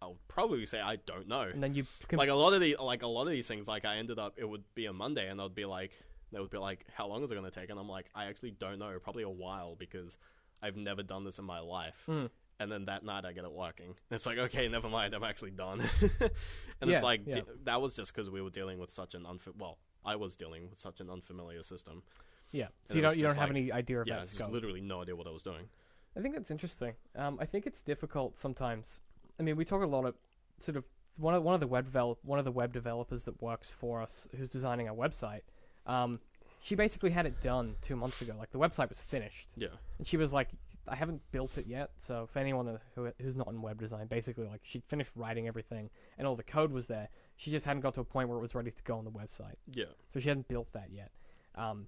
I'll probably say I don't know. And then you can like a lot of the like a lot of these things like I ended up it would be a Monday and I'd be like they would be like how long is it going to take? And I'm like I actually don't know probably a while because I've never done this in my life. Mm. And then that night I get it working it's like okay never mind I'm actually done and Yeah, it's like yeah. d- that was just because we were dealing with such an unfa- well I was dealing with such an unfamiliar system yeah. So and you don't you don't just have any idea of yeah that just literally no idea what I was doing I think that's interesting. Um, I think it's difficult sometimes. I mean, we talk a lot of sort of one of one of the web develop one of the web developers that works for us, who's designing our website. Um, she basically had it done two months ago. Like the website was finished, Yeah. and she was like, "I haven't built it yet." So for anyone who who's not in web design, basically like she'd finished writing everything, and all the code was there. She just hadn't got to a point where it was ready to go on the website. Yeah. So she hadn't built that yet. Um,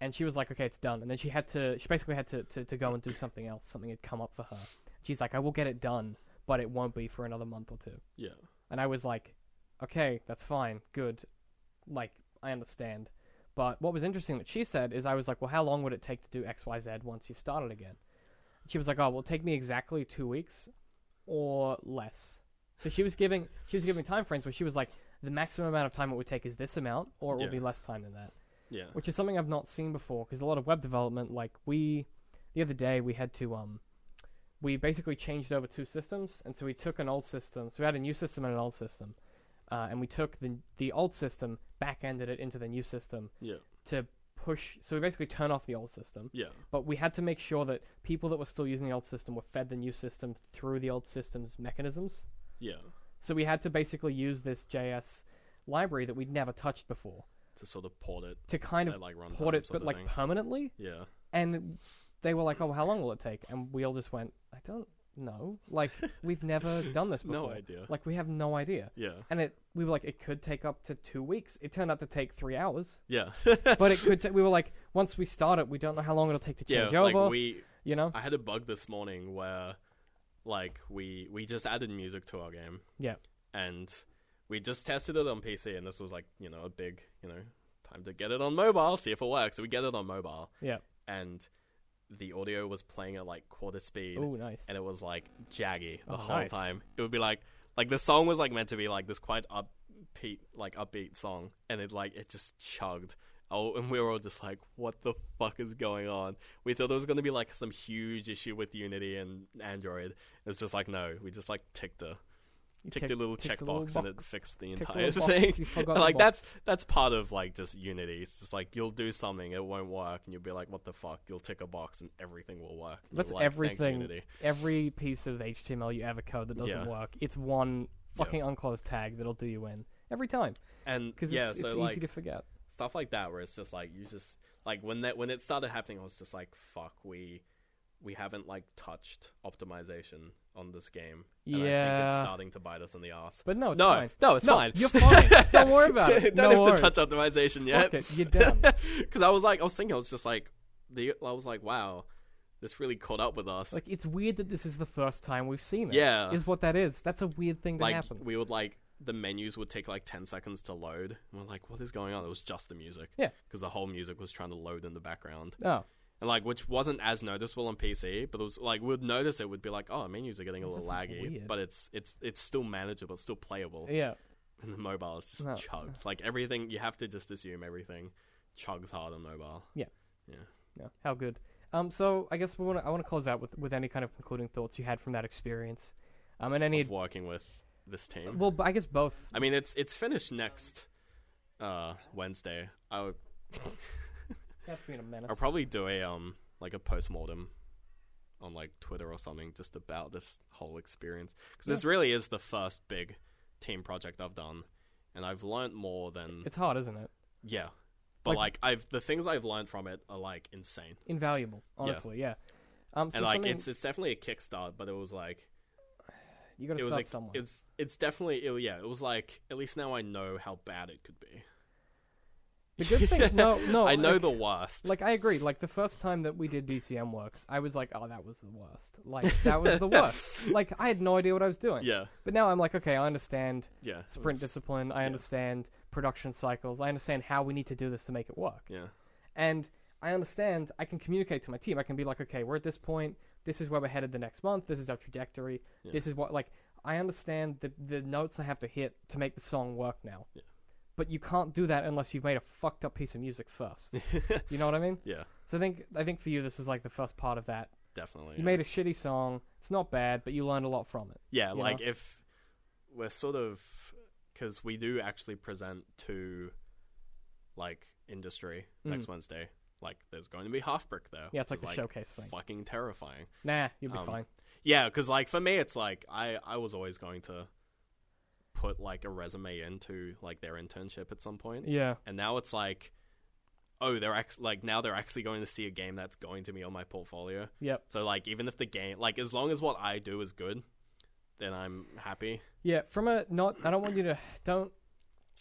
and she was like, okay, it's done. And then she had to, she basically had to, to, to go and do something else. Something had come up for her. She's like, I will get it done, but it won't be for another month or two. Yeah. And I was like, okay, that's fine, good. Like, I understand. But what was interesting that she said is I was like, well, how long would it take to do X, Y, Z once you've started again? She was like, oh, well, take me exactly two weeks or less. So she was giving she was giving time frames where she was like, the maximum amount of time it would take is this amount, or it will Yeah. be less time than that Yeah. which is something I've not seen before. Because a lot of web development, like we, the other day we had to um, we basically changed over two systems, and so we took an old system, so we had a new system and an old system, uh, and we took the the old system, back-ended it into the new system Yeah. to push. So we basically turn off the old system, Yeah. but we had to make sure that people that were still using the old system were fed the new system through the old system's mechanisms. Yeah. So we had to basically use this JS library that we'd never touched before To sort of port it. to kind of like port it, but like thing. permanently. Yeah. And they were like, "Oh, how long will it take?" And we all just went, "I don't know. Like we've never done this before. No idea. Like we have no idea." Yeah. And it, we were like, it could take up to two weeks. It turned out to take three hours, Yeah. but it could. ta- we were like, once we start it, we don't know how long it'll take to change yeah. change Like we, you know? I had a bug this morning where, like, we we just added music to our game. Yeah. And we just tested it on PC, and this was like, you know, a big, you know, time to get it on mobile, see if it works. So we get it on mobile, Yeah. and the audio was playing at like quarter speed, Oh, nice. and it was like jaggy the Oh, whole nice. time. It would be like, like the song was like meant to be like this quite upbeat, like upbeat song, and it like it just chugged. Oh, and we were all just like, "What the fuck is going on?" We thought there was going to be like some huge issue with Unity and Android. It's just like, no, we just like ticked a You ticked tick- a little tick the little checkbox and it fixed the entire thing. You forgot And, the like that's that's part of like just Unity. It's just like you'll do something, it won't work, and you'll be like, "What the fuck?" You'll tick a box and everything will work. And That's like, everything. Unity." Every piece of HTML you ever code that doesn't Yeah. work, it's one fucking unclosed tag that'll do you in every time And because yeah, it's, so it's like easy to forget. stuff like that where it's just like you just like when that when it started happening i was just like fuck we we haven't like touched optimization on this game and i think it's starting to bite us in the ass But no, it's no fine. no it's No, fine you're fine. Don't worry about it. don't No have worries. to touch optimization yet it, you're done. because i was like i was thinking i was just like the i was like wow this really caught up with us Like it's weird that this is the first time we've seen it. Yeah. is what that is. That's a weird thing to like happen. we would like the menus would take like 10 seconds to load and we're like what is going on it was just the music Yeah. because the whole music was trying to load in the background Oh, and like which wasn't as noticeable on PC, but it was like we'd notice it would be like, oh, menus are getting a little That's laggy, weird. but it's it's it's still manageable, it's still playable. yeah. And the mobile is just No. chugs. Like everything, you have to just assume everything chugs hard on mobile. Yeah. yeah. Yeah, how good. Um, so I guess we want to. I want to close out with with any kind of concluding thoughts you had from that experience. Um, and any. Of working with this team. Well, I guess both. I mean, it's it's finished next uh Wednesday. I would, That's being a menace. I'll probably do a um like a post mortem on like Twitter or something just about this whole experience because this really is the first big team project I've done, and I've learned more than It's hard, isn't it? yeah. But Like- like, I've the things I've learned from it are like insane, Invaluable, honestly. Yeah. Um, so and like something- it's it's definitely a kickstart, but it was like you got to it was start like somewhere. it's it's definitely it, yeah it was like at least now I know how bad it could be. The good thing, no, no. I know like, the worst. Like I agree. Like the first time that we did DCM works, I was like, "Oh, that was the worst." Like that was the worst. Like I had no idea what I was doing. yeah, But now I'm like, okay, I understand yeah. sprint it's- discipline. I understand production cycles. I understand how we need to do this to make it work. Yeah, And I understand. I can communicate to my team. I can be like, okay, we're at this point. This is where we're headed the next month. This is our trajectory. Yeah. This is what like I understand the the notes I have to hit to make the song work now. Yeah. But you can't do that unless you've made a fucked up piece of music first. you know what I mean? yeah, So I think I think for you this was like the first part of that. definitely. You yeah. made a shitty song. It's not bad, but you learned a lot from it. Yeah, like know? if we're sort of because we do actually present to like industry next Wednesday. Like, there's going to be Halfbrick there. Mm. Yeah, it's like is, a showcase thing. Fucking terrifying. Nah, you'll be Um, fine. Yeah, because like for me, it's like I I was always going to put like a resume into like their internship at some point, Yeah. and now it's like, oh, they're act- like now they're actually going to see a game that's going to be on my portfolio. Yep. So like even if the game like as long as what I do is good, then I'm happy. Yeah. From a not, I don't want you to don't.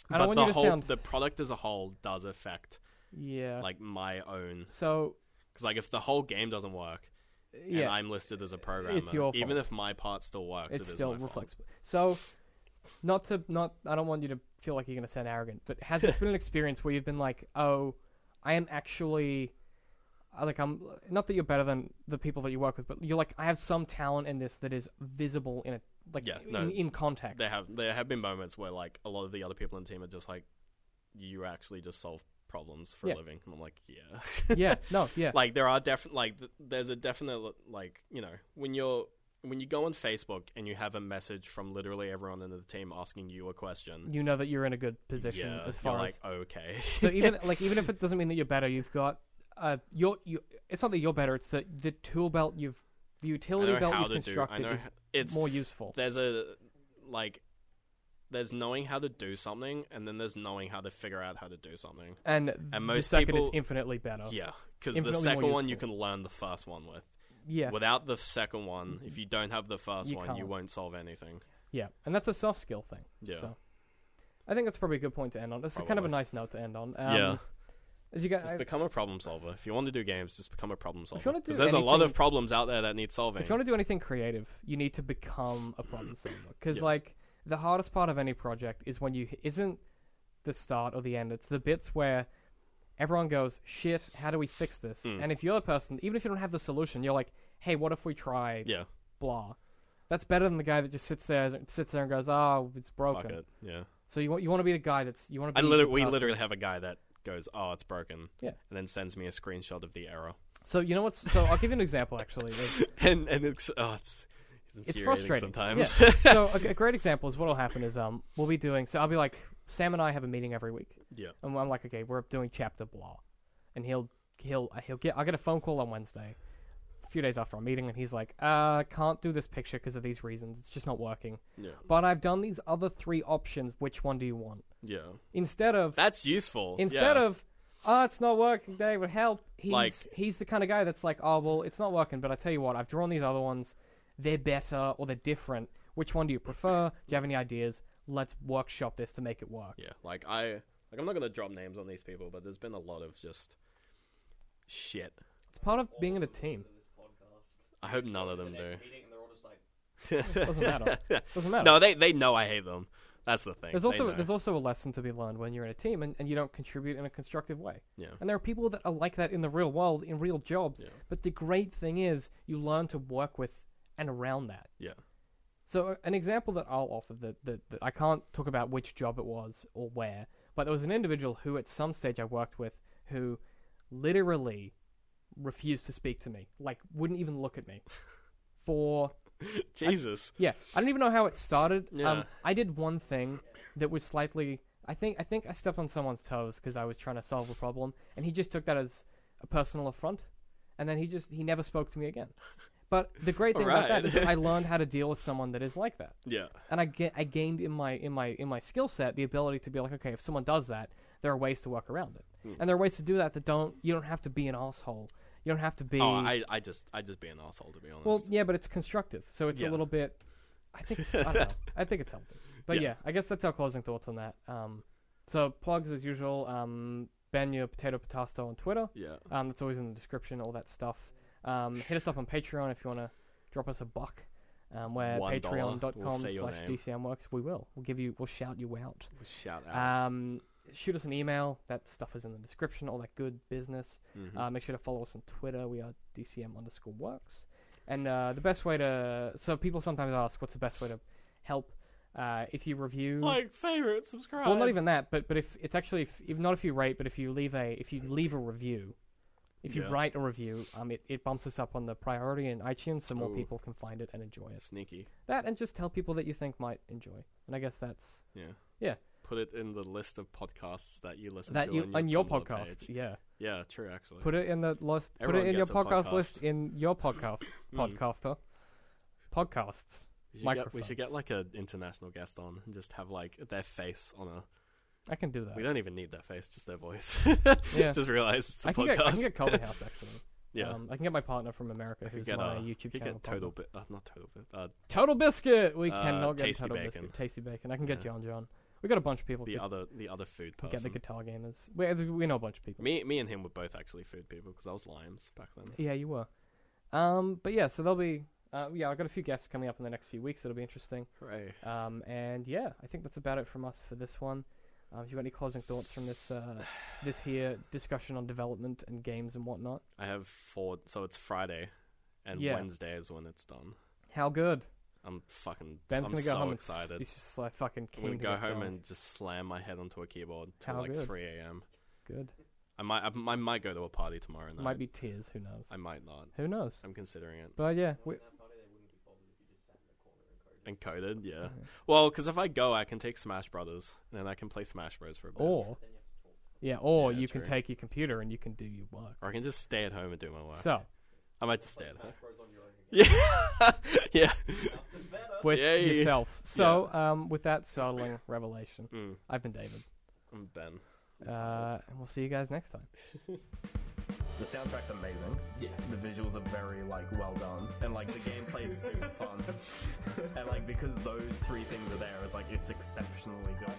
I but don't want the you to whole sound. the product as a whole does affect yeah. like my own so because like if the whole game doesn't work and yeah, I'm listed as a programmer, your even if my part still works, it it is still reflects. So, not to not. I don't want you to feel like you're going to sound arrogant, but has there been an experience where you've been like, oh, I am actually. uh, Like I'm not that you're better than the people that you work with, but you're like I have some talent in this that is visible in a like Yeah, no, in, in context. There have there have been moments where like a lot of the other people in the team are just like, you actually just solve problems for Yeah. a living, and I'm like, yeah, yeah, no, yeah, like there are definitely like th- there's a definite like you know when you're when you go on Facebook and you have a message from literally everyone in the team asking you a question. you know that you're in a good position yeah, as far you're as like okay. so even like even if it doesn't mean that you're better, you've got uh you're you. It's not that you're better; it's that the tool belt you've the utility belt you've do. Constructed is it's more useful. there's a like there's knowing how to do something, and then there's knowing how to figure out how to do something. And, And the most second people- is infinitely better. Yeah, because the second one you can learn the first one with. Yeah. Without the second one, if you don't have the first You one, you can't. won't solve anything. Yeah, and that's a soft skill thing. Yeah. So, I think that's probably a good point to end on. Is kind of a Probably. nice note to end on. Um, yeah, As you guys, just become a problem solver. If you want to do games, just become a problem solver. wanna do Because there's a lot of problems out there that need solving. if you want to do anything creative, you need to become a problem solver. Because Yeah. like the hardest part of any project is when you isn't the start or the end. It's the bits where everyone goes, "Shit, how do we fix this?" Mm. And if you're the person, even if you don't have the solution, you're like, "Hey, what if we try yeah, blah?" That's better than the guy that just sits there, sits there and goes, "Oh, it's broken. fuck broken." it. Yeah, So you want you want to be the guy that's you want to I be. literally, the we literally have a guy that goes, "Oh, it's broken," Yeah. and then sends me a screenshot of the error. So you know what's? So I'll give you an example. Actually, and and it's oh, it's it's, it's frustrating sometimes. Yeah. so a, a great example is what'll happen is um we'll be doing. So I'll be like Sam and I have a meeting every week, yeah. and I'm like, okay, we're doing chapter blah, and he'll he'll he'll get I'll get a phone call on Wednesday, a few days after our meeting, and he's like, uh, can't do this picture because of these reasons. It's just not working. Yeah, But I've done these other three options. Which one do you want? yeah. Instead of That's useful. instead yeah. of oh it's not working david help he's Like- he's the kind of guy that's like oh well it's not working but i tell you what i've drawn these other ones they're better or they're different which one do you prefer do you have any ideas let's workshop this to make it work yeah, like I like I'm not gonna drop names on these people, but there's been a lot of just shit. it's part of being in a team I hope none of them do. doesn't matter doesn't matter no, they they know I hate them. That's the thing. there's also there's also a lesson to be learned when you're in a team and, and you don't contribute in a constructive way yeah, and there are people that are like that in the real world in real jobs Yeah. but the great thing is you learn to work with and around that yeah, So uh, an example that I'll offer that, that, that I can't talk about which job it was or where, but there was an individual who at some stage I worked with who literally refused to speak to me, like wouldn't even look at me. For Jesus. yeah, I don't even know how it started. Yeah. Um, I did one thing that was slightly. I think I think I stepped on someone's toes because I was trying to solve a problem, and he just took that as a personal affront, and then he just he never spoke to me again. But the great thing about that Alright. is that I learned how to deal with someone that is like that yeah, and I get I gained in my in my in my skill set the ability to be like, okay, if someone does that, there are ways to work around it, Hmm. and there are ways to do that that don't you don't have to be an asshole. You don't have to be. Oh, I I just I just be an asshole to be honest. well, yeah, but it's constructive, so it's a little bit. I think I don't know. I think it's healthy, but yeah. Yeah. I guess that's our closing thoughts on that. Um, so plugs as usual. Um, Ben your potato patasto on Twitter. yeah, Um, that's always in the description. All that stuff. Um, hit us up on Patreon if you want to drop us a buck. Um, where One patreon.com We'll slash. DCMworks. We will. We'll give you. We'll shout you out. shout out. Um, shoot us an email. That stuff is in the description. All that good business. Mhm. Uh, make sure to follow us on Twitter. We are DCM underscore works. And uh, the best way to so people sometimes ask, what's the best way to help? Uh, if you review, like, favorite, subscribe. well, not even that, but but if it's actually if, if not if you rate, but if you leave a if you leave a review, if you Yeah. write a review, um, it, it bumps us up on the priority in iTunes, so more Ooh. people can find it and enjoy it. sneaky. That and just tell people that you think might enjoy. And I guess that's Yeah. Yeah. Put it in the list of podcasts that you listen that to you on on your, your Tumblr podcast. page. Yeah, Yeah, true. Actually. put it in the list. put it in your gets a podcast podcast. list in your podcast Mm. podcaster podcasts. We should, get, we Microphones. should get like an international guest on and just have like their face on a. I can do that. We don't even need their face, just their voice. Yeah. just realize it's a I podcast. get I can get Colby House actually. yeah. Um, I can get my partner from America, who's get my uh, YouTube channel. get total bit, uh, not total bit, uh, Total Biscuit. We Uh, cannot get Tasty Total Bacon. Biscuit. Tasty Bacon. I can get Yeah. John John. We got a bunch of people. the other the other food person. get the guitar gamers. We we know a bunch of people. Me me and him were both actually food people because I was limes back then. Yeah, you were. Um, but yeah, so there'll be. Uh, yeah, I've got a few guests coming up in the next few weeks. It'll be interesting. Hooray! Um, and yeah, I think that's about it from us for this one. Um, if you got any closing thoughts from this uh, this here discussion on development and games and whatnot? I have four, so it's Friday, and Yeah. Wednesday is when it's done. How good? I'm fucking. Ben's I'm gonna go so home. and excited. He's just like fucking I'm keen gonna to go get home going. and just slam my head onto a keyboard till How like good. 3 a.m. good. I might, I, I might go to a party tomorrow night. Might be tears. Who knows? I might not. Who knows? I'm considering it. But yeah, we, Encoded, yeah. Yeah. Well, because if I go, I can take Smash Brothers, and then I can play Smash Bros for a bit. or yeah, or Yeah, you can take your computer and you can do your work. Or I can just stay at home and do my work. So I might just stay at home. Yeah, yeah. with yeah. yourself. So um, with that startling revelation, Mm, I've been David, I'm Ben. uh, and we'll see you guys next time. The soundtrack's amazing. Yeah. The visuals are very like well done, and like the gameplay is super fun. and like because those three things are there, it's like it's exceptionally good.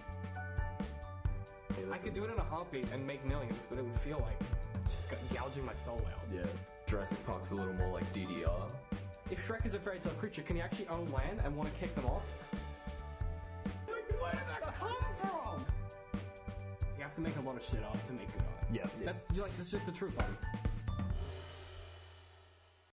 I could do it in a heartbeat and make millions, but it would feel like just gouging my soul out. Yeah. Jurassic Park's a little more like DDR. If Shrek is a fairy tale creature, can he actually own land and want to kick them off? Where did that come from? Have to make a lot of shit up to make good art. Yeah. That's like that's just the truth, buddy.